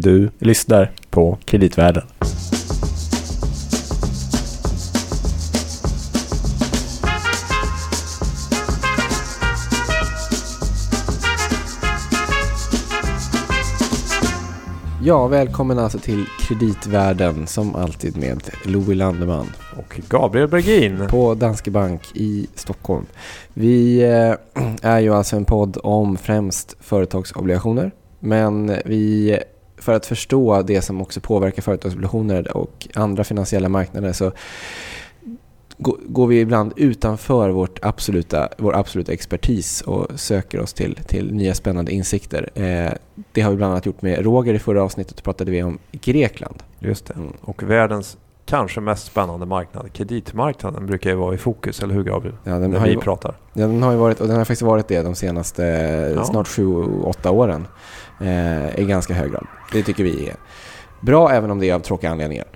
Du lyssnar på Kreditvärlden. Ja, välkommen alltså till Kreditvärlden som alltid med Louis Landeman Och Gabriel Bergin. på Danske Bank i Stockholm. Vi eh, är ju alltså en podd om främst företagsobligationer. Men vi, för att förstå det som också påverkar företagsobligationer och andra finansiella marknader så gå- går vi ibland utanför vårt absoluta, vår absoluta expertis och söker oss till, till nya spännande insikter. Eh, det har vi bland annat gjort med Roger i förra avsnittet. Då pratade vi om Grekland. Just det. Mm. Och världens kanske mest spännande marknad, kreditmarknaden, brukar ju vara i fokus, eller hur Gabriel? Ja, den, När har vi ju, pratar. ja, den har ju varit, och den har faktiskt varit det de senaste Ja. snart sju, åtta åren. Eh, I ganska hög grad. Det tycker vi är bra, även om det är av tråkiga anledningar.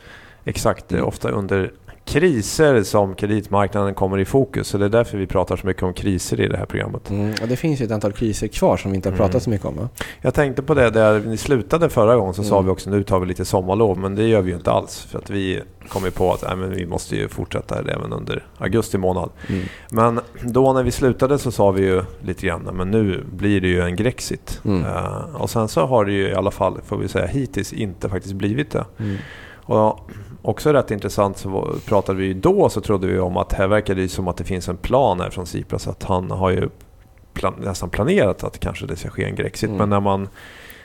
Exakt, ofta under kriser som kreditmarknaden kommer i fokus. Så det är därför vi pratar så mycket om kriser i det här programmet. Mm, och det finns ju ett antal kriser kvar som vi inte har Mm. pratat så mycket om. Va? Jag tänkte på det där ni slutade förra gången så sa Mm. vi också nu tar vi lite sommarlov. Men det gör vi ju inte alls. För att vi kom ju på att nej, men vi måste ju fortsätta även under augusti månad. Mm. Men då när vi slutade så sa vi ju lite grann men nu blir det ju en Grexit. Mm. Eh, och sen så har det ju i alla fall, får vi säga, hittills inte faktiskt blivit det. Mm. Och också rätt intressant så pratade vi ju då så trodde vi om att här verkar det som att det finns en plan här från Tsipras. Att han har ju plan, nästan planerat att kanske det ska ske en Grexit. Mm. Men när man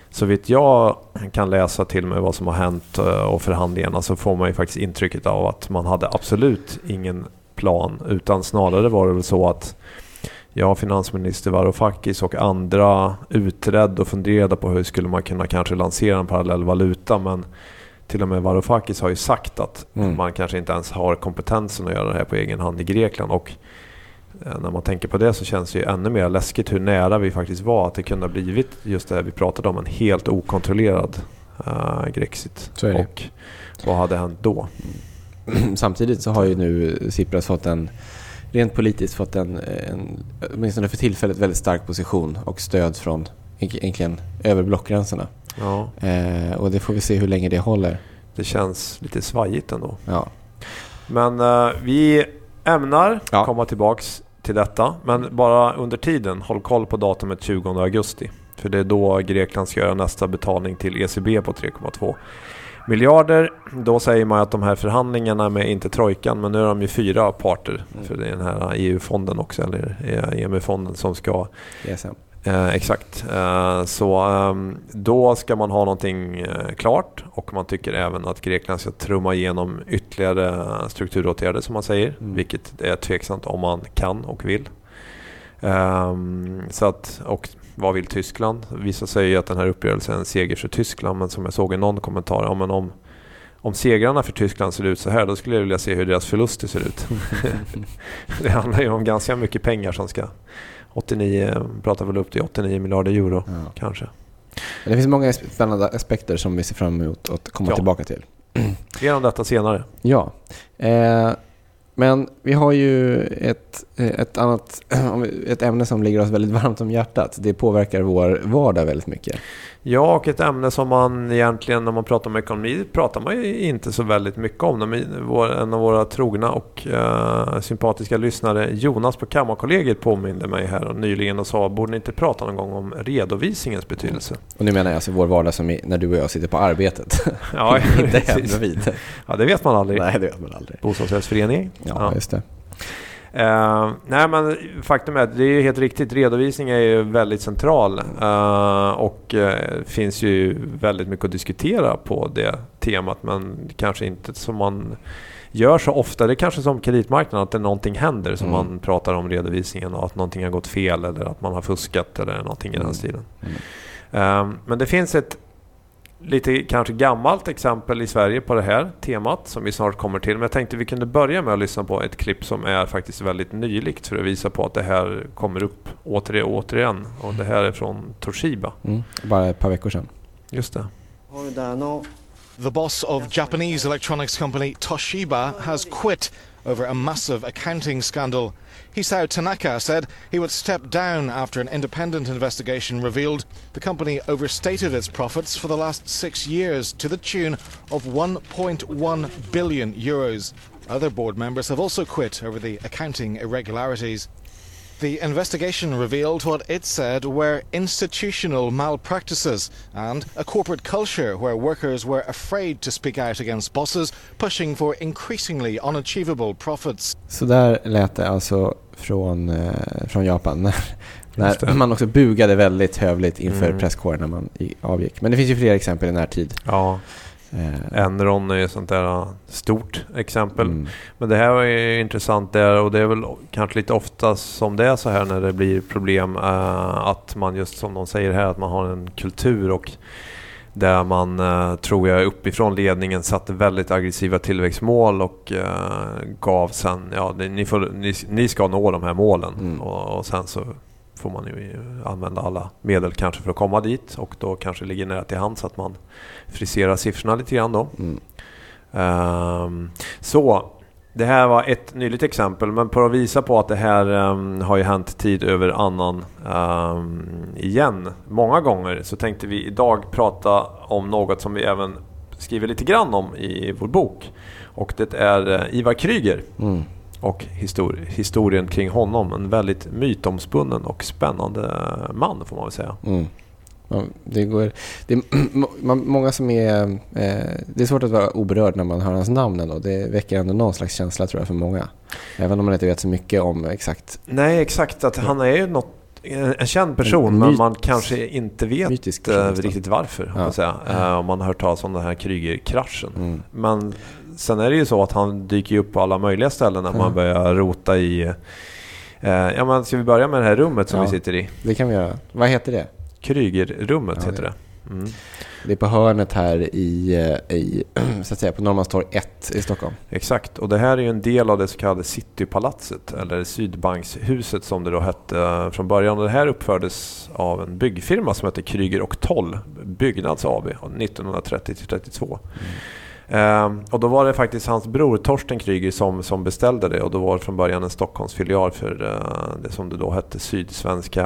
så vitt jag kan läsa till med vad som har hänt eh, och förhandlingarna så får man ju faktiskt intrycket av att man hade absolut ingen plan. Utan snarare var det väl så att Ja, finansminister Varoufakis och andra utredde och funderade på hur skulle man kunna kanske lansera en parallell valuta. Men till och med Varoufakis har ju sagt att Mm. man kanske inte ens har kompetensen att göra det här på egen hand i Grekland. Och eh, när man tänker på det så känns det ju ännu mer läskigt hur nära vi faktiskt var att det kunde ha blivit just det här vi pratade om, en helt okontrollerad uh, Grexit. Och vad hade hänt då? Samtidigt så har ju nu Tsipras fått en rent politiskt fått en, en åtminstone för tillfället väldigt stark position och stöd från eg- egentligen över blockgränserna. Ja, Eh, och det får vi se hur länge det håller. det känns lite svajigt ändå. Ja. Men eh, vi ämnar Ja. komma tillbaks till detta. Men bara under tiden, håll koll på datumet 20 augusti. För det är då Grekland ska göra nästa betalning till ECB på 3,2 miljarder. Då säger man att de här förhandlingarna med, inte trojkan, men nu är de ju fyra parter. Mm. För det är den här EU-fonden också, eller EMU-fonden som ska ESM. Eh, exakt. Eh, så ehm, då ska man ha någonting eh, klart och man tycker även att Grekland ska trumma igenom ytterligare strukturåtgärder som man säger. Mm. Vilket är tveksamt om man kan och vill. Ehm, så att, och vad vill Tyskland? Vissa säger ju att den här uppgörelsen är en seger för Tyskland men som jag såg i någon kommentar, ja, men om, om segrarna för Tyskland ser ut så här då skulle jag vilja se hur deras förluster ser ut. det handlar ju om ganska mycket pengar som ska 89, pratar väl upp till 89 miljarder euro Ja. kanske. Det finns många spännande aspekter som vi ser fram emot att komma Ja. tillbaka till. Mer om detta senare. Ja. Eh, men vi har ju ett, eh, ett annat ett ämne som ligger oss väldigt varmt om hjärtat. Det påverkar vår vardag väldigt mycket. Ja, och ett ämne som man egentligen när man pratar om ekonomi pratar man ju inte så väldigt mycket om. En av våra trogna och eh, sympatiska lyssnare Jonas på Kammarkollegiet påminde mig här nyligen och sa borde ni inte prata någon gång om redovisningens betydelse? Och nu menar jag alltså vår vardag som är när du och jag sitter på arbetet. Ja, inte hemma vid. ja, det vet man aldrig. Nej, det vet man aldrig. Bostadsrättsförening. Ja, Ja. just det. Eh, nej men faktum är att det är helt riktigt. Redovisning är ju väldigt central. eh, och eh, finns ju väldigt mycket att diskutera på det temat. Men kanske inte som man gör så ofta. Det är kanske som kreditmarknaden att det någonting händer som Mm. man pratar om redovisningen och att någonting har gått fel eller att man har fuskat eller någonting i Mm. den stilen. Mm. Men det finns ett lite kanske gammalt exempel i Sverige på det här temat som vi snart kommer till. Men jag tänkte vi kunde börja med att lyssna på ett klipp som är faktiskt väldigt nyligt för att visa på att det här kommer upp återigen och återigen. Och det här är från Toshiba. Mm, bara ett par veckor sedan. Just det. The boss of Japanese electronics company Toshiba has quit over a massive accounting scandal Hisao Tanaka said he would step down after an independent investigation revealed the company overstated its profits for the last six years to the tune of 1.1 billion euros. Other board members have also quit over the accounting irregularities. The investigation revealed what it said were institutional malpractices and a corporate culture where workers were afraid to speak out against bosses, pushing for increasingly unachievable profits. Så där lät det alltså från, eh, från Japan. När, när man också bugade väldigt hövligt inför mm. presskåren när man avgick. Men det finns ju fler exempel i närtid. Ja. Eh. Enron är ett sånt där stort exempel. Mm. Men det här ju intressant där och det är väl kanske lite ofta som det är så här när det blir problem eh, att man just som de säger här att man har en kultur och där man, eh, tror jag, uppifrån ledningen satte väldigt aggressiva tillväxtmål och gav sen, ja, ni, får, ni, ni ska nå de här målen. Mm. Och, och, sen så får man ju använda alla medel kanske för att komma dit och då kanske ligger nära till hands att man friserar siffrorna lite grann då. Mm. Um, så det här var ett nyligt exempel, men för att visa på att det här um, har ju hänt tid över annan um, igen många gånger så tänkte vi idag prata om något som vi även skriver lite grann om i vår bok. Och det är uh, Ivar Kryger. Mm. Och histori historien kring honom. En väldigt mytomspunnen och spännande man får man väl säga. Mm. Det, går, det är många som är... Eh, det är svårt att vara oberörd när man hör hans namn ändå. Det väcker ändå någon slags känsla tror jag för många. Även om man inte vet så mycket om exakt... Nej, exakt. Att han är ju något, en känd person en men man kanske inte vet person, riktigt varför. Ja. Säga, eh, om man har hört talas om den här Kryger-kraschen. Mm. Men sen är det ju så att han dyker upp på alla möjliga ställen när man börjar rota i... Eh, ja, men ska vi börja med det här rummet som ja, vi sitter i? Det kan vi göra. Vad heter det? Krygerrummet ja, heter det. Mm. Det är på hörnet här i, eh, i så att säga, på Norrmalmstorg 1 i Stockholm. Exakt, och det här är ju en del av det så kallade Citypalatset, eller Sydbankshuset som det då hette eh, från början. Det här uppfördes av en byggfirma som hette Kryger och Toll Byggnads AB 1930-32. Mm. Ehm, och då var det faktiskt hans bror Torsten Kryger som, som beställde det och då var det från början en Stockholmsfilial för uh, det som det då hette Sydsvenska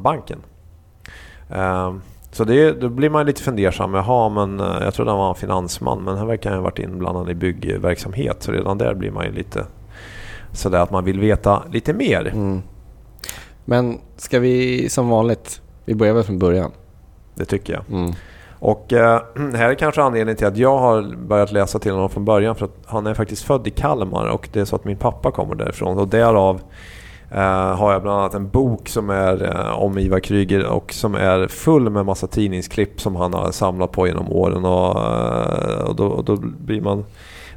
banken. Ehm, så det, då blir man lite fundersam. Jaha, men eh, jag trodde han var en finansman men han verkar ha varit inblandad i byggverksamhet. Så redan där blir man ju lite sådär att man vill veta lite mer. Mm. Men ska vi som vanligt, vi börjar väl från början? Det tycker jag. Mm. Och eh, här är kanske anledningen till att jag har börjat läsa till honom från början. För att han är faktiskt född i Kalmar och det är så att min pappa kommer därifrån. Och därav eh, har jag bland annat en bok som är eh, om Ivar Kryger och som är full med massa tidningsklipp som han har samlat på genom åren. Och, eh, och, då, och då, blir man...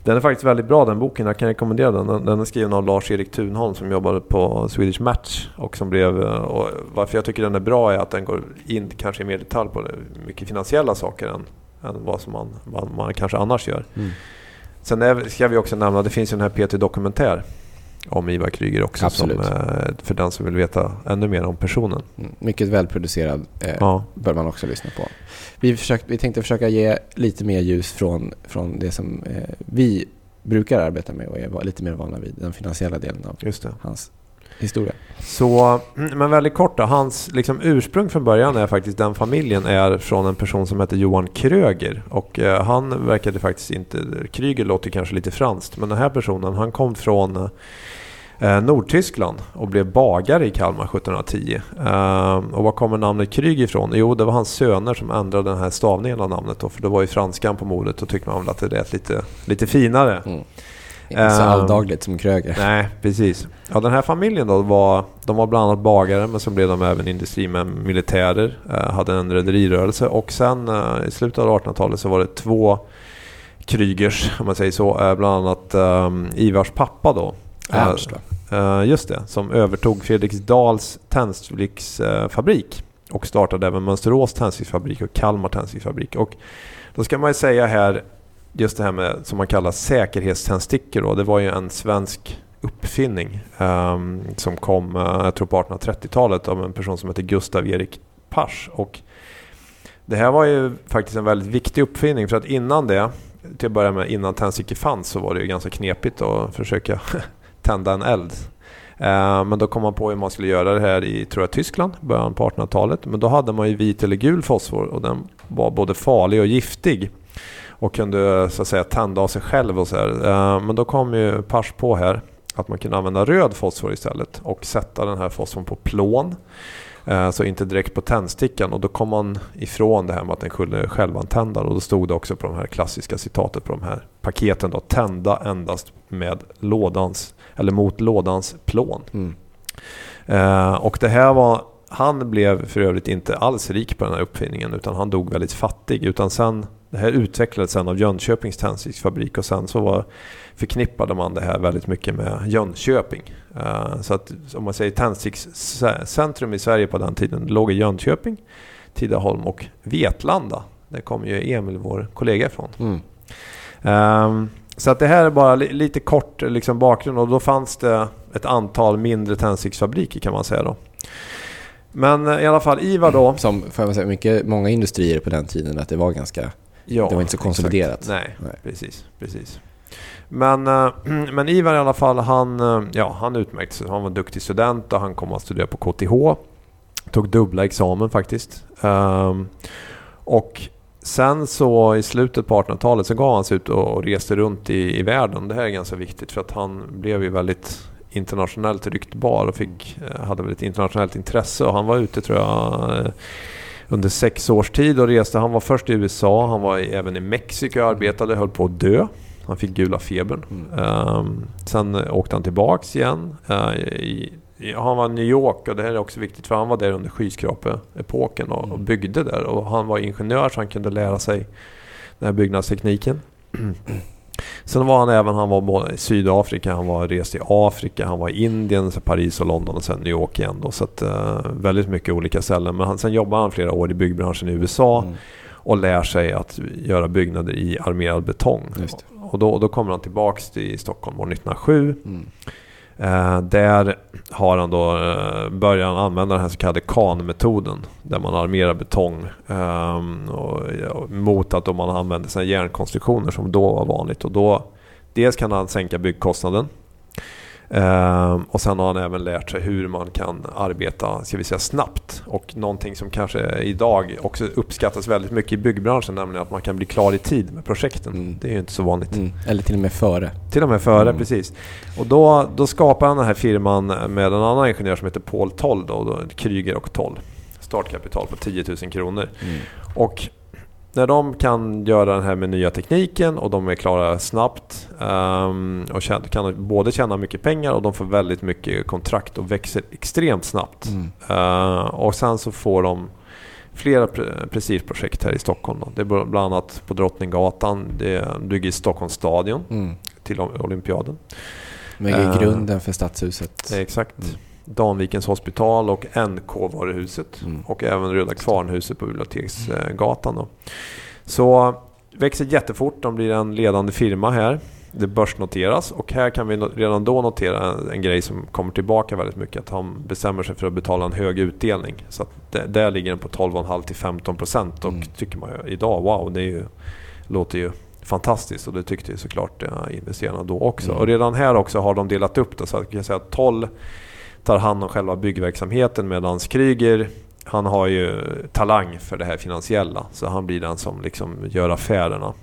Den är faktiskt väldigt bra den boken, jag kan rekommendera den. Den, är skriven av Lars-Erik Thunholm som jobbade på Swedish Match. Och som blev, och varför jag tycker den är bra är att den går in kanske i mer detalj på mycket finansiella saker än, än vad, som man, vad man kanske annars gör. Mm. Sen är, ska vi också nämna, det finns ju den här PT Dokumentär om Ivar Kryger också. Absolut. Som, eh, för den som vill veta ännu mer om personen. Mm, mycket välproducerad eh, ja. bör man också lyssna på. Vi, försökt, vi tänkte försöka ge lite mer ljus från, från det som eh, vi brukar arbeta med och är lite mer vana vid, den finansiella delen av hans historia. Så, men väldigt kort då. Hans liksom, ursprung från början är faktiskt den familjen är från en person som heter Johan Kröger. Och eh, han verkade faktiskt inte... Kryger låter kanske lite franskt, men den här personen han kom från eh, Nordtyskland och blev bagare i Kalmar 1710. Eh, och var kommer namnet Kryg ifrån? Jo, det var hans söner som ändrade den här stavningen av namnet då, för det var ju franskan på modet. Då tyckte man väl att det lät lite, lite finare. Mm. Inte så alldagligt som Kröger. Nej, precis. Ja, den här familjen då var, de var bland annat bagare men så blev de även industrimän, militärer, eh, hade en rederirörelse och sen eh, i slutet av 1800-talet så var det två Krygers, om man säger så, eh, bland annat um, Ivars pappa då. Ernst va? Just det, som övertog Fredriksdals tändsticksfabrik och startade även Mönsterås tändsticksfabrik och Kalmar tändsticksfabrik. Och då ska man ju säga här just det här med som man kallar säkerhetständstickor då. Det var ju en svensk uppfinning um, som kom, uh, jag tror på 1830-talet av en person som heter Gustav Erik Pasch. Och Det här var ju faktiskt en väldigt viktig uppfinning för att innan det, till att börja med innan tändstickor fanns så var det ju ganska knepigt att försöka tända en eld. Ehm, men då kom man på hur man skulle göra det här i tror jag, Tyskland, början på 1800-talet. Men då hade man ju vit eller gul fosfor och den var både farlig och giftig. Och kunde så att säga tända av sig själv och så här. Eh, men då kom ju Pars på här att man kunde använda röd fosfor istället och sätta den här fosforn på plån. Eh, så inte direkt på tändstickan och då kom man ifrån det här med att den skulle självantända och då stod det också på de här klassiska citatet på de här paketen då tända endast med lådans eller mot lådans plån. Mm. Eh, och det här var han blev för övrigt inte alls rik på den här uppfinningen utan han dog väldigt fattig. Utan sen, det här utvecklades sen av Jönköpings tändsticksfabrik och sen så var, förknippade man det här väldigt mycket med Jönköping. Uh, så att om man säger tändstickscentrum i Sverige på den tiden låg i Jönköping, Tidaholm och Vetlanda. Där kom ju Emil, vår kollega ifrån. Mm. Um, så att det här är bara lite kort liksom bakgrund och då fanns det ett antal mindre tändsticksfabriker kan man säga då. Men eh, i alla fall Ivar då. Som, får jag säga, mycket, många industrier på den tiden att det var ganska... Ja, det var inte så konsoliderat. Nej, Nej, precis. precis. Men, äh, men Ivar i alla fall, han, äh, ja, han utmärkte sig. Han var en duktig student och han kom att studera på KTH. Tog dubbla examen faktiskt. Ähm, och sen så i slutet på 1800-talet så gav han sig ut och reste runt i, i världen. Det här är ganska viktigt för att han blev ju väldigt internationellt ryktbar och fick, eh, hade väl ett internationellt intresse. Och han var ute tror jag eh, under sex års tid och reste. Han var först i USA, han var även i Mexiko och arbetade, höll på att dö. Han fick gula febern. Mm. Um, sen åkte han tillbaks igen. Uh, i, i, han var i New York och det här är också viktigt för han var där under skyskrapeepoken och, och mm. byggde där. Och han var ingenjör så han kunde lära sig den här byggnadstekniken. Sen var han även, han var i Sydafrika, han var rest i Afrika, han var i Indien, så Paris och London och sen New York igen då. Så att, uh, väldigt mycket olika ställen. Men han, sen jobbade han flera år i byggbranschen i USA mm. och lär sig att göra byggnader i armerad betong. Och då, då kommer han tillbaks till Stockholm år 1907. Mm. Eh, där har han då eh, börjat använda den här så kallade KAN-metoden. Där man armerar betong eh, och, och, mot att man använder sina järnkonstruktioner som då var vanligt. Och då, dels kan han sänka byggkostnaden Uh, och sen har han även lärt sig hur man kan arbeta ska vi säga, snabbt. Och någonting som kanske idag också uppskattas väldigt mycket i byggbranschen, nämligen att man kan bli klar i tid med projekten. Mm. Det är ju inte så vanligt. Mm. Eller till och med före. Till och med före, mm. precis. Och då, då skapar han den här firman med en annan ingenjör som heter Paul Toll, då, då, Kryger och Toll. Startkapital på 10 000 kronor. Mm. Och när de kan göra den här med nya tekniken och de är klara snabbt um, och kan både tjäna mycket pengar och de får väldigt mycket kontrakt och växer extremt snabbt. Mm. Uh, och sen så får de flera prestigeprojekt här i Stockholm. Då. Det är bland annat på Drottninggatan, det bygger Stockholms stadion mm. till Olympiaden. Med uh, grunden för stadshuset. Exakt. Mm. Danvikens hospital och NK-varuhuset. Mm. Och även Röda Kvarnhuset på Biblioteksgatan. Då. Så växer jättefort, de blir en ledande firma här. Det börsnoteras och här kan vi redan då notera en grej som kommer tillbaka väldigt mycket. Att han bestämmer sig för att betala en hög utdelning. Så där ligger den på 12,5 till 15 procent. Och mm. tycker man ju idag, wow, det är ju, låter ju fantastiskt. Och det tyckte ju såklart investerarna då också. Mm. Och redan här också har de delat upp det. Så att jag kan säga att 12 tar hand om själva byggverksamheten medan Kryger han har ju talang för det här finansiella. Så han blir den som liksom gör affärerna.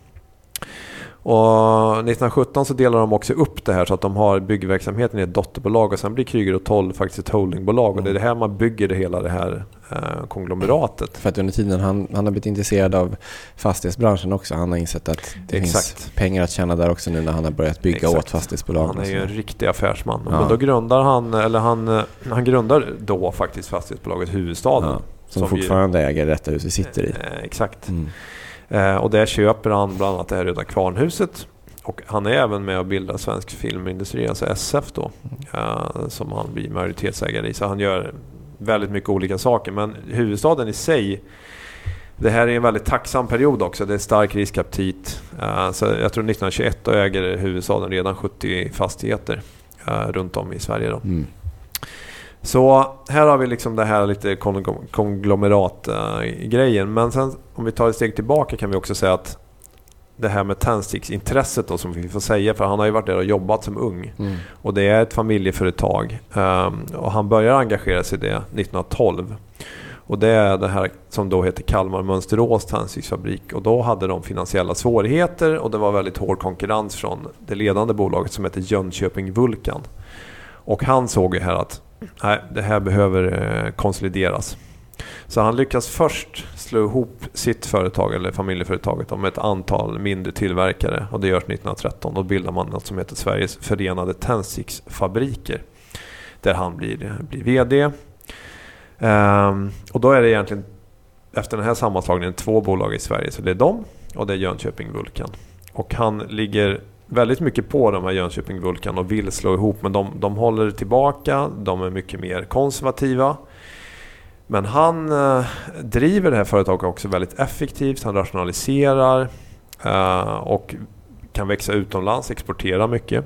Och 1917 så delar de också upp det här så att de har byggverksamheten i ett dotterbolag och sen blir Kryger och Toll faktiskt ett holdingbolag. Mm. Och det är det här man bygger det hela det här eh, konglomeratet. För att under tiden han, han har blivit intresserad av fastighetsbranschen också. Han har insett att det Exakt. finns pengar att tjäna där också nu när han har börjat bygga Exakt. åt fastighetsbolag. Han är ju en riktig affärsman. Ja. Men då grundar han, eller han, han grundar då faktiskt fastighetsbolaget Huvudstaden. Ja. Som, som fortfarande ju, äger detta hus vi sitter i. Eh, exakt. Mm. Eh, och där köper han bland annat det här Röda Kvarnhuset. Och han är även med och bildar Svensk Filmindustri, alltså SF då. Eh, som han blir majoritetsägare i. Så han gör väldigt mycket olika saker. Men huvudstaden i sig det här är en väldigt tacksam period också. Det är stark riskaptit. Eh, så jag tror 1921 då äger huvudstaden redan 70 fastigheter runt om i Sverige. Då. Mm. Så här har vi liksom det här lite konglomerat-grejen. Men sen om vi tar ett steg tillbaka kan vi också säga att det här med tändsticksintresset då som vi får säga, för han har ju varit där och jobbat som ung. Mm. Och det är ett familjeföretag. Um, och han börjar engagera sig i det 1912. Och det är det här som då heter Kalmar Mönsterås tändsticksfabrik. Och då hade de finansiella svårigheter och det var väldigt hård konkurrens från det ledande bolaget som heter Jönköping Vulkan. Och han såg ju här att nej, det här behöver eh, konsolideras. Så han lyckas först slå ihop sitt företag, eller familjeföretaget, med ett antal mindre tillverkare. Och det görs 1913. Då bildar man något som heter Sveriges Förenade Tändsticksfabriker. Där han blir, blir VD. Ehm, och då är det egentligen efter den här sammanslagningen två bolag i Sverige. Så det är dem och det är Jönköping Vulkan. Och han ligger väldigt mycket på de här Jönköping Vulkan och vill slå ihop. Men de, de håller tillbaka, de är mycket mer konservativa. Men han eh, driver det här företaget också väldigt effektivt. Han rationaliserar eh, och kan växa utomlands, exportera mycket.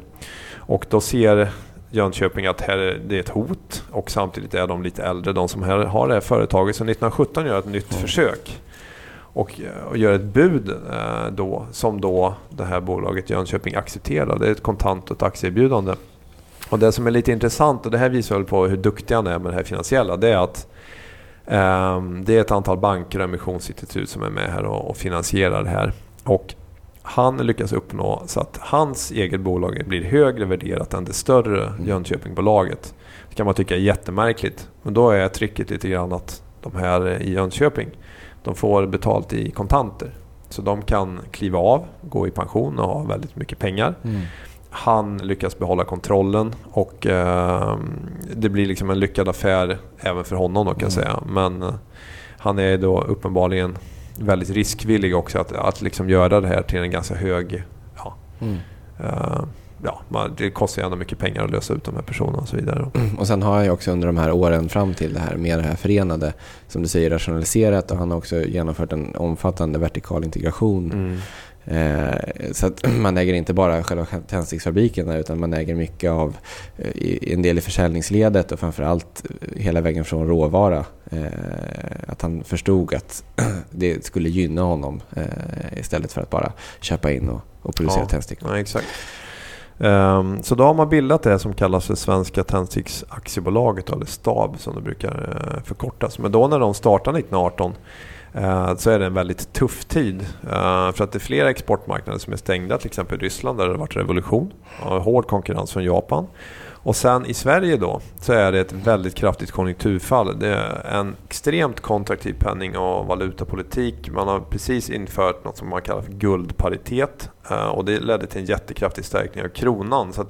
Och då ser Jönköping att här är det ett hot och samtidigt är de lite äldre, de som här har det här företaget. Så 1917 gör ett nytt mm. försök och, och gör ett bud eh, då som då det här bolaget Jönköping accepterar. Det är ett kontant och ett aktieerbjudande. Och det som är lite intressant, och det här visar väl på hur duktig han är med det här finansiella, det är att um, det är ett antal banker och emissionsinstitut som är med här och, och finansierar det här. Och han lyckas uppnå så att hans eget bolag blir högre värderat än det större mm. Jönköpingbolaget. Det kan man tycka är jättemärkligt. Men då är tricket lite grann att de här i Jönköping, de får betalt i kontanter. Så de kan kliva av, gå i pension och ha väldigt mycket pengar. Mm. Han lyckas behålla kontrollen och eh, det blir liksom en lyckad affär även för honom då kan jag mm. säga. Men eh, han är då uppenbarligen väldigt riskvillig också att, att liksom göra det här till en ganska hög... Ja, mm. uh, ja, det kostar ju ändå mycket pengar att lösa ut de här personerna och så vidare. Mm. Och sen har han ju också under de här åren fram till det här med det här förenade, som du säger, rationaliserat och han har också genomfört en omfattande vertikal integration. Mm. Eh, så att man äger inte bara själva tändsticksfabrikerna utan man äger mycket av eh, en del i försäljningsledet och framförallt eh, hela vägen från råvara. Att han förstod att det skulle gynna honom istället för att bara köpa in och, och producera ja, tändstickor. Ja, exakt. Um, så då har man bildat det som kallas för Svenska Tändsticksaktiebolaget eller STAB som det brukar eh, förkortas. Men då när de startade 1918 eh, så är det en väldigt tuff tid. Eh, för att det är flera exportmarknader som är stängda, till exempel Ryssland där det har varit revolution. Och hård konkurrens från Japan. Och sen i Sverige då så är det ett väldigt kraftigt konjunkturfall. Det är en extremt kontraktiv penning och valutapolitik. Man har precis infört något som man kallar för guldparitet. Eh, och det ledde till en jättekraftig stärkning av kronan. Så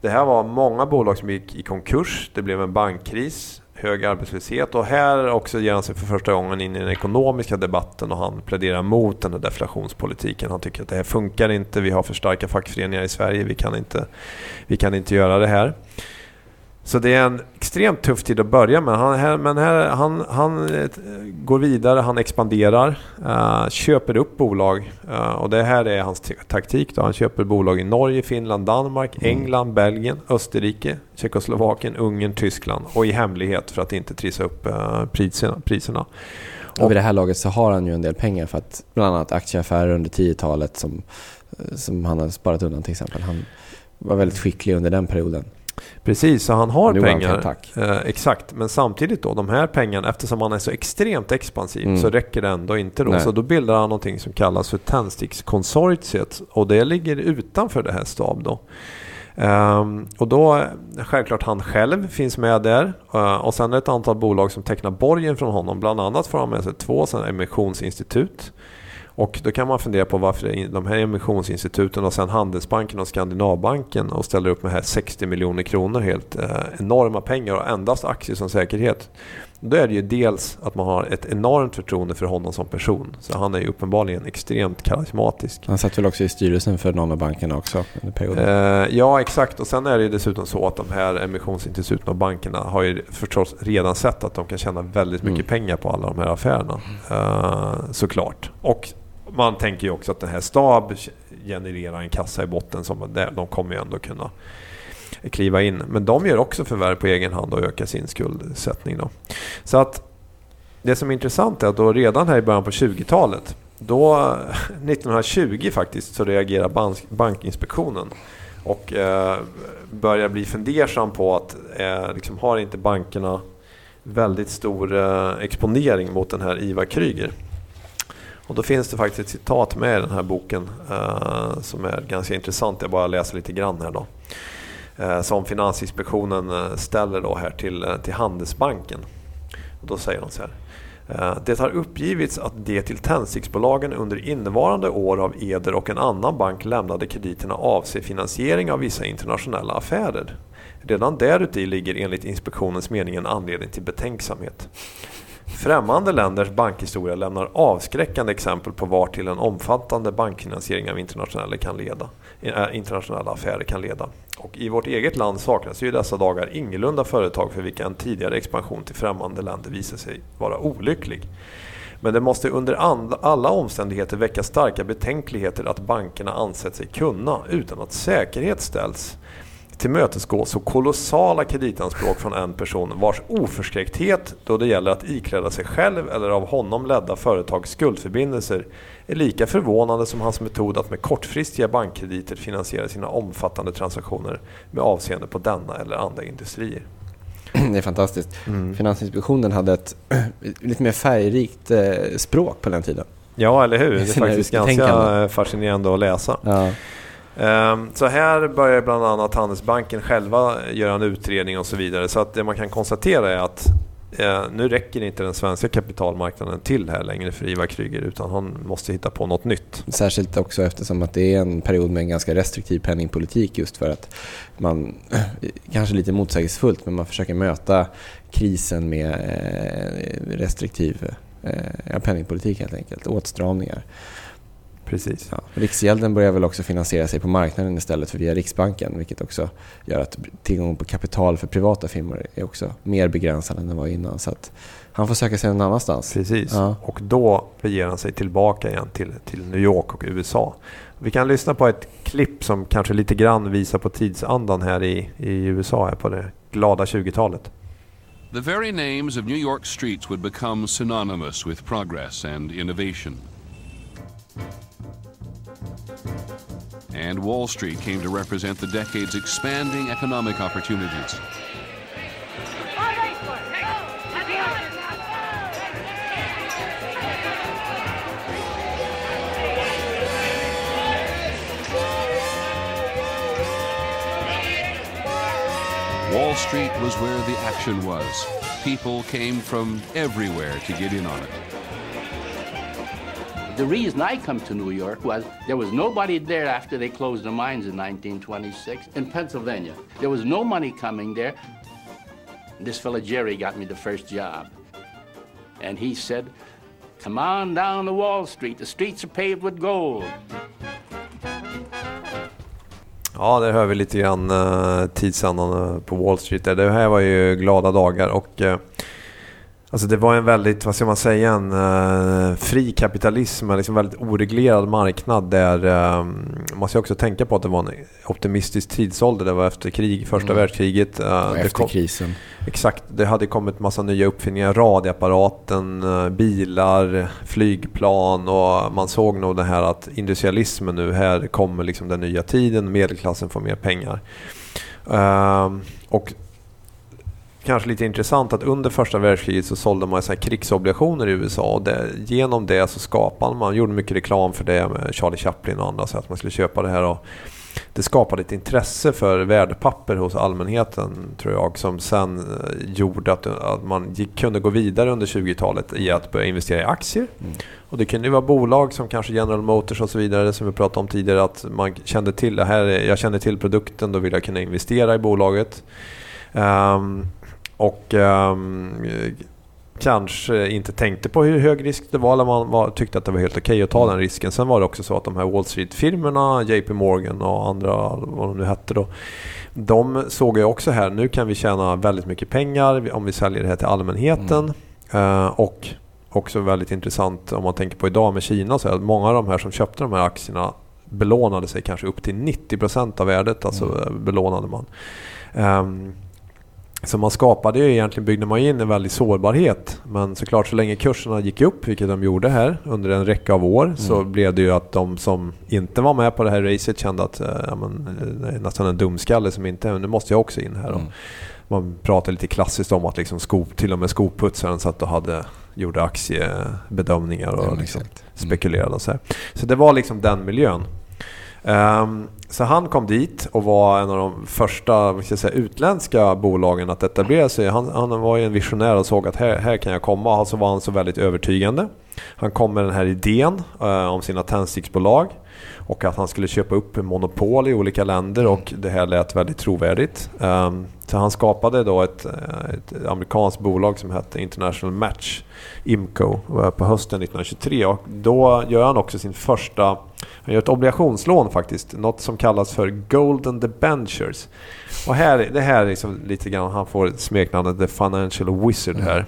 det här var många bolag som gick i konkurs. Det blev en bankkris hög arbetslöshet och här också ger han sig för första gången in i den ekonomiska debatten och han pläderar mot den här deflationspolitiken. Han tycker att det här funkar inte, vi har för starka fackföreningar i Sverige, vi kan inte, vi kan inte göra det här. Så det är en extremt tuff tid att börja med. Han, här, men här, han, han eh, går vidare, han expanderar, uh, köper upp bolag. Uh, och det här är hans taktik. Då. Han köper bolag i Norge, Finland, Danmark, mm. England, Belgien, Österrike, Tjeckoslovakien, Ungern, Tyskland. Och i hemlighet för att inte trissa upp uh, priserna. priserna. Och vid det här laget så har han ju en del pengar för att bland annat aktieaffärer under 10-talet som, som han har sparat undan till exempel. Han var väldigt skicklig under den perioden. Precis, så han har nu pengar. Eh, exakt, men samtidigt då de här pengarna, eftersom han är så extremt expansiv mm. så räcker det ändå inte då. Nej. Så då bildar han någonting som kallas för Tändstickskonsortiet och det ligger utanför det här stab då. Um, och då, självklart han själv finns med där. Uh, och sen är det ett antal bolag som tecknar borgen från honom. Bland annat får han med sig två emissionsinstitut. Och då kan man fundera på varför de här emissionsinstituten och sen Handelsbanken och Skandinavbanken och ställer upp med här 60 miljoner kronor, helt eh, enorma pengar och endast aktier som säkerhet. Då är det ju dels att man har ett enormt förtroende för honom som person. Så han är ju uppenbarligen extremt karismatisk. Han satt väl också i styrelsen för någon av bankerna också under perioden? Eh, ja, exakt. Och sen är det ju dessutom så att de här emissionsinstituten och bankerna har ju förstås redan sett att de kan tjäna väldigt mycket mm. pengar på alla de här affärerna. Eh, såklart. Och man tänker ju också att den här STAB genererar en kassa i botten som de kommer ju ändå kunna kliva in. Men de gör också förvärv på egen hand och ökar sin skuldsättning. Då. Så att det som är intressant är att då redan här i början på 20-talet, då eh, 1920 faktiskt, så reagerar bank, Bankinspektionen och eh, börjar bli fundersam på att eh, liksom, har inte bankerna väldigt stor eh, exponering mot den här Ivar Kryger? Och då finns det faktiskt ett citat med i den här boken eh, som är ganska intressant. Jag bara läser lite grann här då. Eh, som Finansinspektionen eh, ställer då här till, eh, till Handelsbanken. Och då säger de så här. Eh, det har uppgivits att de till tändsticksbolagen under innevarande år av Eder och en annan bank lämnade krediterna avser finansiering av vissa internationella affärer. Redan däruti ligger enligt inspektionens mening en anledning till betänksamhet. Främmande länders bankhistoria lämnar avskräckande exempel på var till en omfattande bankfinansiering av internationella, kan leda, internationella affärer kan leda. Och I vårt eget land saknas ju i dessa dagar ingalunda företag för vilka en tidigare expansion till främmande länder visar sig vara olycklig. Men det måste under alla omständigheter väcka starka betänkligheter att bankerna ansett sig kunna, utan att säkerhet ställs, tillmötesgå så kolossala kreditanspråk från en person vars oförskräckthet då det gäller att ikläda sig själv eller av honom ledda företags skuldförbindelser är lika förvånande som hans metod att med kortfristiga bankkrediter finansiera sina omfattande transaktioner med avseende på denna eller andra industrier. Det är fantastiskt. Mm. Finansinspektionen hade ett lite mer färgrikt eh, språk på den tiden. Ja, eller hur? Det är faktiskt ganska fascinerande att läsa. Ja. Ehm, så här börjar bland annat Handelsbanken själva göra en utredning och så vidare. Så att det man kan konstatera är att eh, nu räcker inte den svenska kapitalmarknaden till här längre för Ivar Kryger utan han måste hitta på något nytt. Särskilt också eftersom att det är en period med en ganska restriktiv penningpolitik just för att man, eh, kanske lite motsägelsefullt, men man försöker möta krisen med eh, restriktiv penningpolitik helt enkelt, åtstramningar. Precis. Ja. Riksgälden börjar väl också finansiera sig på marknaden istället för via Riksbanken vilket också gör att tillgången på kapital för privata firmor är också mer begränsad än den var innan. Så att han får söka sig någon annanstans. Precis, ja. och då beger han sig tillbaka igen till, till New York och USA. Vi kan lyssna på ett klipp som kanske lite grann visar på tidsandan här i, i USA, här på det glada 20-talet. The very names of New York streets would become synonymous with progress and innovation. And Wall Street came to represent the decade's expanding economic opportunities. Wall Street was where the action was. People came from everywhere to get in on it. The reason I come to New York was there was nobody there after they closed the mines in 1926 in Pennsylvania. There was no money coming there. This fellow Jerry got me the first job. And he said, Come on down to Wall Street. The streets are paved with gold. Ja, där hör vi lite grann uh, tidsandan på Wall Street. Det här var ju glada dagar och uh, Alltså det var en väldigt, vad ska man säga, en uh, fri kapitalism, en liksom väldigt oreglerad marknad där uh, man måste också tänka på att det var en optimistisk tidsålder. Det var efter krig, första mm. världskriget. Uh, efter kom, krisen. Exakt, det hade kommit massa nya uppfinningar. Radioapparaten, uh, bilar, flygplan och man såg nog det här att industrialismen nu, här kommer liksom den nya tiden, medelklassen får mer pengar. Uh, och kanske lite intressant att under första världskriget så sålde man så krigsobligationer i USA och det, genom det så skapade man, gjorde mycket reklam för det med Charlie Chaplin och andra så att man skulle köpa det här och det skapade ett intresse för värdepapper hos allmänheten tror jag som sen eh, gjorde att, att man gick, kunde gå vidare under 20-talet i att börja investera i aktier. Mm. Och det kunde ju vara bolag som kanske General Motors och så vidare som vi pratade om tidigare att man kände till det här, jag kände till produkten, då vill jag kunna investera i bolaget. Um, och um, kanske inte tänkte på hur hög risk det var eller man var, tyckte att det var helt okej okay att ta den risken. Sen var det också så att de här Wall Street-firmorna, JP Morgan och andra, vad de nu hette då, de såg ju också här, nu kan vi tjäna väldigt mycket pengar om vi säljer det här till allmänheten. Mm. Uh, och också väldigt intressant om man tänker på idag med Kina, så att många av de här som köpte de här aktierna belånade sig kanske upp till 90% av värdet. Alltså Mm. belånade man. Ehm, så man skapade ju egentligen, byggde man in en väldig sårbarhet. Men såklart så länge kurserna gick upp, vilket de gjorde här under en räcka av år, så Mm. blev det ju att de som inte var med på det här racet kände att eh, ja, men, det är nästan en dumskalle som inte, nu måste jag också in här. Mm. Man pratar lite klassiskt om att liksom skop, till och med skoputsaren satt och hade, gjorde aktiebedömningar och Ja, liksom. Mm. spekulerade och så här. Så det var liksom den miljön. Um, så han kom dit och var en av de första ska säga, utländska bolagen att etablera sig. Han, han var ju en visionär och såg att här, här kan jag komma. Alltså var han så väldigt övertygande. Han kom med den här idén uh, om sina tändsticksbolag och att han skulle köpa upp monopol i olika länder och det här lät väldigt trovärdigt. Um, så han skapade då ett, eh, ett amerikanskt bolag som hette International Match, IMCO, på hösten 1923 och då gör han också sin första, han gör ett obligationslån faktiskt, något som kallas för Golden Debentures. Och här, det här är liksom lite grann, han får smeknamnet The Financial Wizard här.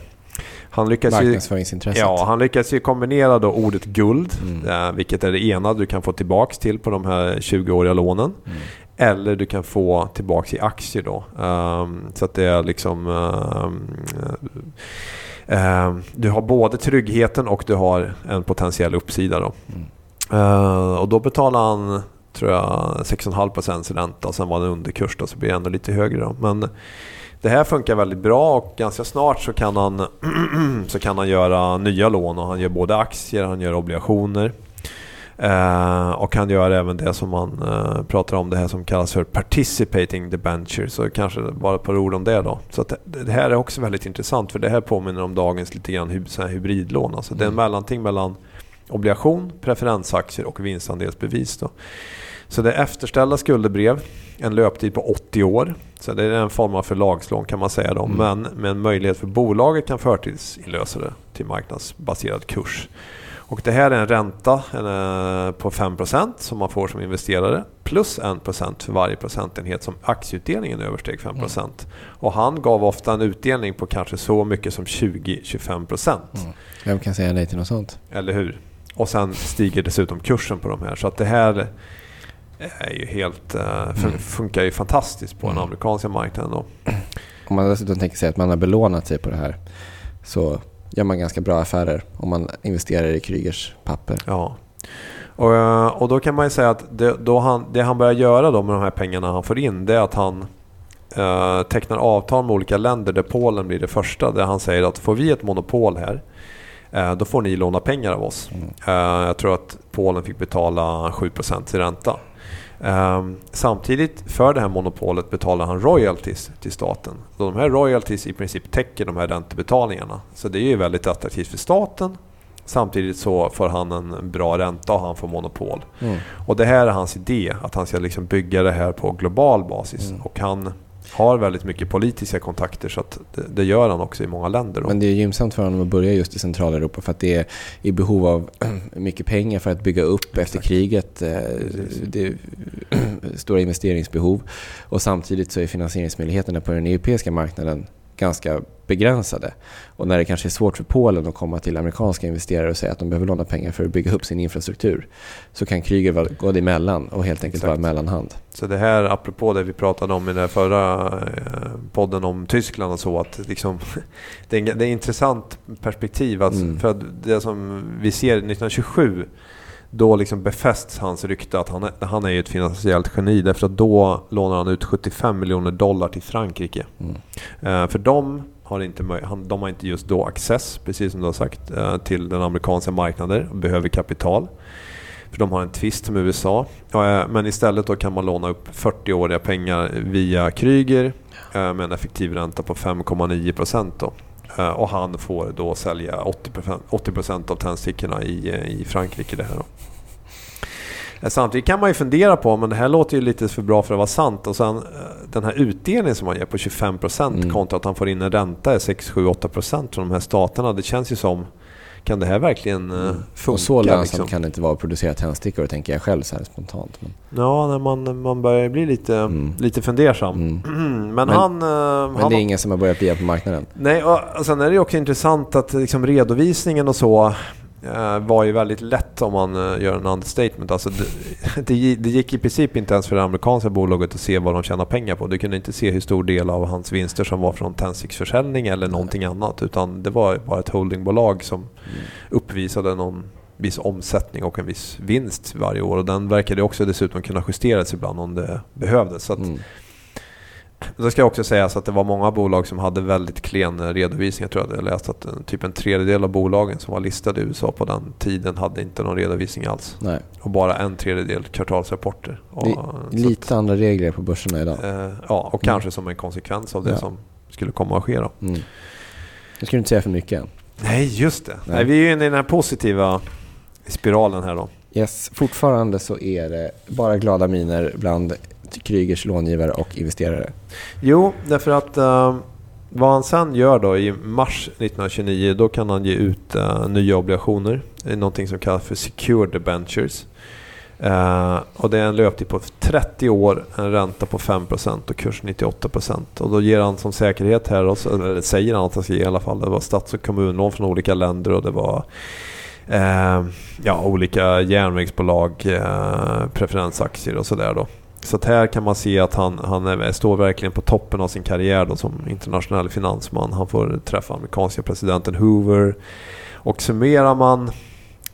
Han lyckas ju, Marknadsföringsintresset. Ja, han lyckas ju kombinera då ordet guld, Mm. eh, vilket är det ena du kan få tillbaks till på de här 20-åriga lånen. Eller du kan få tillbaks i aktier då. Ehm, så att det är liksom... ehm, ehm, du har både tryggheten och du har en potentiell uppsida då. Mm. Eh, och då betalar han, tror jag, 6,5% ränta och sen var det underkurs då så blir det ändå lite högre då. Men det här funkar väldigt bra och ganska snart så kan han, så kan han göra nya lån och han gör både aktier, han gör obligationer. Eh, och han gör även det som man eh, pratar om, det här som kallas för participating debenture. Så kanske bara ett par ord om det då. Så att det, här är också väldigt intressant för det här påminner om dagens lite grann här hybridlån. Alltså det är en mellanting mellan obligation, preferensaktier och vinstandelsbevis. Då. Så det är efterställda skuldebrev, en löptid på 80 år. Så det är en form av förlagslån kan man säga då. Mm. Men med en möjlighet för bolaget kan förtidsinlösa det till marknadsbaserad kurs. Och det här är en ränta eh, på 5% som man får som investerare. Plus 1% för varje procentenhet som aktieutdelningen översteg 5%. Och han gav ofta en utdelning på kanske så mycket som 20-25%. Mm. Vem kan säga nej till något sånt? Eller hur? Och sen stiger dessutom kursen på de här. Så att det här är ju helt, eh, Mm. funkar ju fantastiskt på den Mm. amerikanska marknaden då. Om man dessutom tänker sig att man har belånat sig på det här så gör man ganska bra affärer om man investerar i Krygers papper. Ja. Och, eh, och då kan man ju säga att det, då han, det han börjar göra då med de här pengarna han får in det är att han eh, tecknar avtal med olika länder där Polen blir det första. Där han säger att får vi ett monopol här eh, då får ni låna pengar av oss. Mm. Eh, jag tror att Polen fick betala 7% i ränta. Eh, samtidigt för det här monopolet betalar han royalties till staten. Så de här royalties i princip täcker de här räntebetalningarna. Så det är ju väldigt attraktivt för staten. Samtidigt så får han en bra ränta och han får monopol. Mm. Och det här är hans idé, att han ska liksom bygga det här på global basis. Mm. Och han har väldigt mycket politiska kontakter så att det, det gör han också i många länder. Då. Men det är gynnsamt för honom att börja just i Centraleuropa för att det är i behov av mycket pengar för att bygga upp efter kriget. Eh. Det är stora investeringsbehov och samtidigt så är finansieringsmöjligheterna på den europeiska marknaden ganska begränsade. Och när det kanske är svårt för Polen att komma till amerikanska investerare och säga att de behöver låna pengar för att bygga upp sin infrastruktur så kan Kryger gå emellan och helt enkelt Exakt. vara mellanhand. Så det här, apropå det vi pratade om i den förra eh, podden om Tyskland och så, att liksom, det, är, ett intressant perspektiv. Att, Mm. För att det som vi ser 1927, då liksom befästs hans rykte att han är, han är ju ett finansiellt geni. Därför att då lånar han ut 75 miljoner dollar till Frankrike. Mm. Eh, för de har, inte, de har inte just då access, precis som du har sagt, eh, till den amerikanska marknaden och behöver kapital. För de har en tvist med USA. Eh, Men istället då kan man låna upp 40-åriga pengar via Kryger med en effektiv ränta på 5,9% då. Eh, Och han får då sälja 80%, 80% av tändstickorna i, eh, i Frankrike. Det här då. Eh, Samtidigt kan man ju fundera på, men det här låter ju lite för bra för att vara sant. Och sen den här utdelningen som han ger på 25% Mm. kontra att han får in en ränta är 6, 7, 8% från de här staterna. Det känns ju som, kan det här verkligen eh, funka? Mm. och så lönsamt liksom? kan det inte vara att producera tändstickor tänker jag själv så här spontant. Men, Ja, när man, man börjar bli lite, Mm. lite fundersam. mm. Men, Men- han... eh, Men han det är ingen som har börjat bli på marknaden. Nej, och sen är det också intressant att liksom redovisningen och så var ju väldigt lätt om man eh, gör en understatement. Alltså det, det, gick i princip inte ens för det amerikanska bolaget att se vad de tjänar pengar på. Du kunde inte se hur stor del av hans vinster som var från tändsticksförsäljning eller någonting annat. Utan det var bara ett holdingbolag som uppvisade någon viss omsättning och en viss vinst varje år. Och den verkade också dessutom kunna justeras ibland om det behövdes. Så att, Mm. Det ska också sägas att det var många bolag som hade väldigt klen redovisning. Jag tror att jag läste att en, typ en tredjedel av bolagen som var listade i USA på den tiden hade inte någon redovisning alls. Nej. Och bara en tredjedel kvartalsrapporter. Och, Li- så att, lite andra regler på börserna idag. eh, ja, och kanske som en konsekvens av det Ja. som skulle komma att ske. Då. Mm. Jag skulle inte säga för mycket än. Nej, just det. Nej. Nej. vi är ju inne i den här positiva spiralen här då. Yes, fortfarande så är det bara glada miner bland Krygers långivare och investerare. Jo, därför att eh, vad han sen gör då i mars 1929 då kan han ge ut eh, nya obligationer. Det är någonting som kallas för secured debentures. Eh, och det är en löptid på 30 år, en ränta på 5% och kurs 98%. Och då ger han som säkerhet här, eller säger han att han ska ge i alla fall, det var stats och kommunlån från olika länder och det var eh, ja, olika järnvägsbolag, eh, preferensaktier och sådär då. Så att här kan man se att han, han är, står verkligen på toppen av sin karriär då som internationell finansman. Han får träffa amerikanska presidenten Hoover. Och summerar man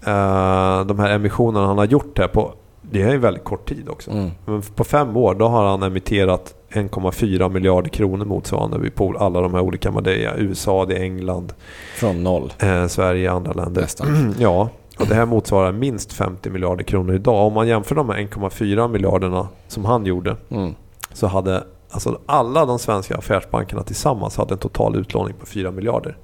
eh, de här emissionerna han har gjort här på, det är en väldigt kort tid också. Mm. Men på fem år då har han emitterat 1,4 miljarder kronor motsvarande på alla de här olika, det är USA, det är England, Från noll. eh, Sverige, andra länder. Nästan. Ja, och det här motsvarar minst 50 miljarder kronor idag. Om man jämför de här 1,4 miljarderna som han gjorde Mm. så hade alltså alla de svenska affärsbankerna tillsammans hade en total utlåning på 4 miljarder.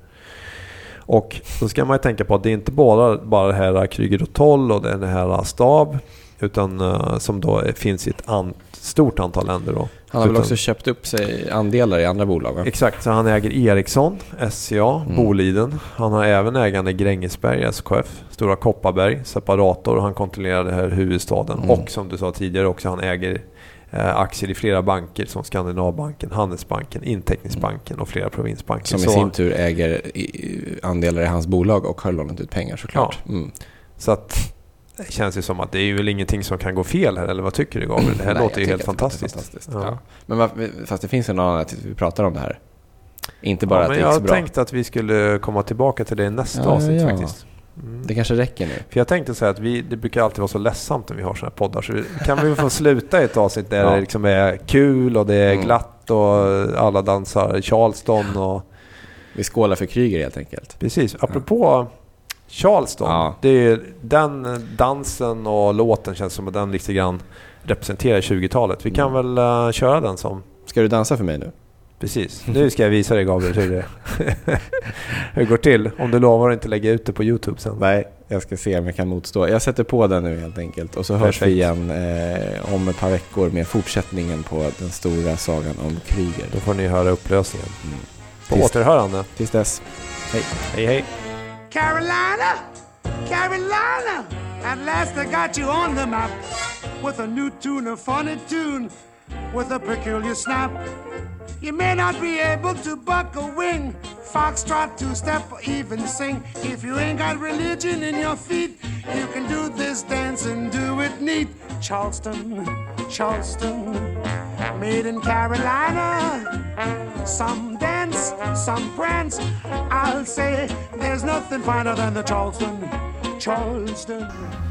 Och då ska man ju tänka på att det är inte bara, bara det här Kryger och Toll och den här Stab utan eh, som då finns i ett an, stort antal länder. Då. Han har väl Utan- också köpt upp sig andelar i andra bolag va? Exakt, så han äger Ericsson, SCA, Mm. Boliden. Han har även ägande i Grängesberg, SKF, Stora Kopparberg, Separator och han kontrollerar det här huvudstaden. Mm. Och som du sa tidigare också, han äger eh, aktier i flera banker som Skandinavbanken, Handelsbanken, Inteckningsbanken och flera provinsbanker. Som i sin tur äger andelar i hans bolag och har lånat ut pengar såklart. Mm. så att det känns ju som att det är väl ingenting som kan gå fel här, eller vad tycker du Gabriel? Det här Nej, låter jag ju helt fantastiskt. fantastiskt. Ja. Ja. Men varför, fast det finns någon annan att vi pratar om det här. Inte bara Ja, att det jag gick så bra. tänkt att vi skulle komma tillbaka till det i nästa Ja, avsnitt faktiskt. Mm. Det kanske räcker nu. För jag tänkte säga att vi, det brukar alltid vara så ledsamt när vi har sådana här poddar. Så vi- kan vi få sluta i ett avsnitt där det liksom är kul och det är Mm. glatt och alla dansar Charleston och... Vi skålar för Kryger helt enkelt. Precis. Apropå Charleston. Ja. Det är den dansen och låten känns som att den lite grann representerar 20-talet. Vi kan Mm. väl eh, köra den som... Ska du dansa för mig nu? Precis. Nu ska jag visa dig Gabriel hur det, hur det går till. Om du lovar att inte lägga ut det på YouTube sen. Nej, jag ska se om jag kan motstå. Jag sätter på den nu helt enkelt. Och så hörs Perfekt. vi igen eh, om ett par veckor med fortsättningen på den stora sagan om Kryger. Då får ni höra upplösningen. Mm. På Tills- återhörande. Tills dess, hej. Hej hej. Carolina, Carolina, at last I got you on the map with a new tune, a funny tune with a peculiar snap. You may not be able to buck a wing, foxtrot, two step, or even sing. If you ain't got religion in your feet, you can do this dance and do it neat. Charleston, Charleston, made in Carolina. Some dance, some prance. I'll say there's nothing finer than the Charleston, Charleston.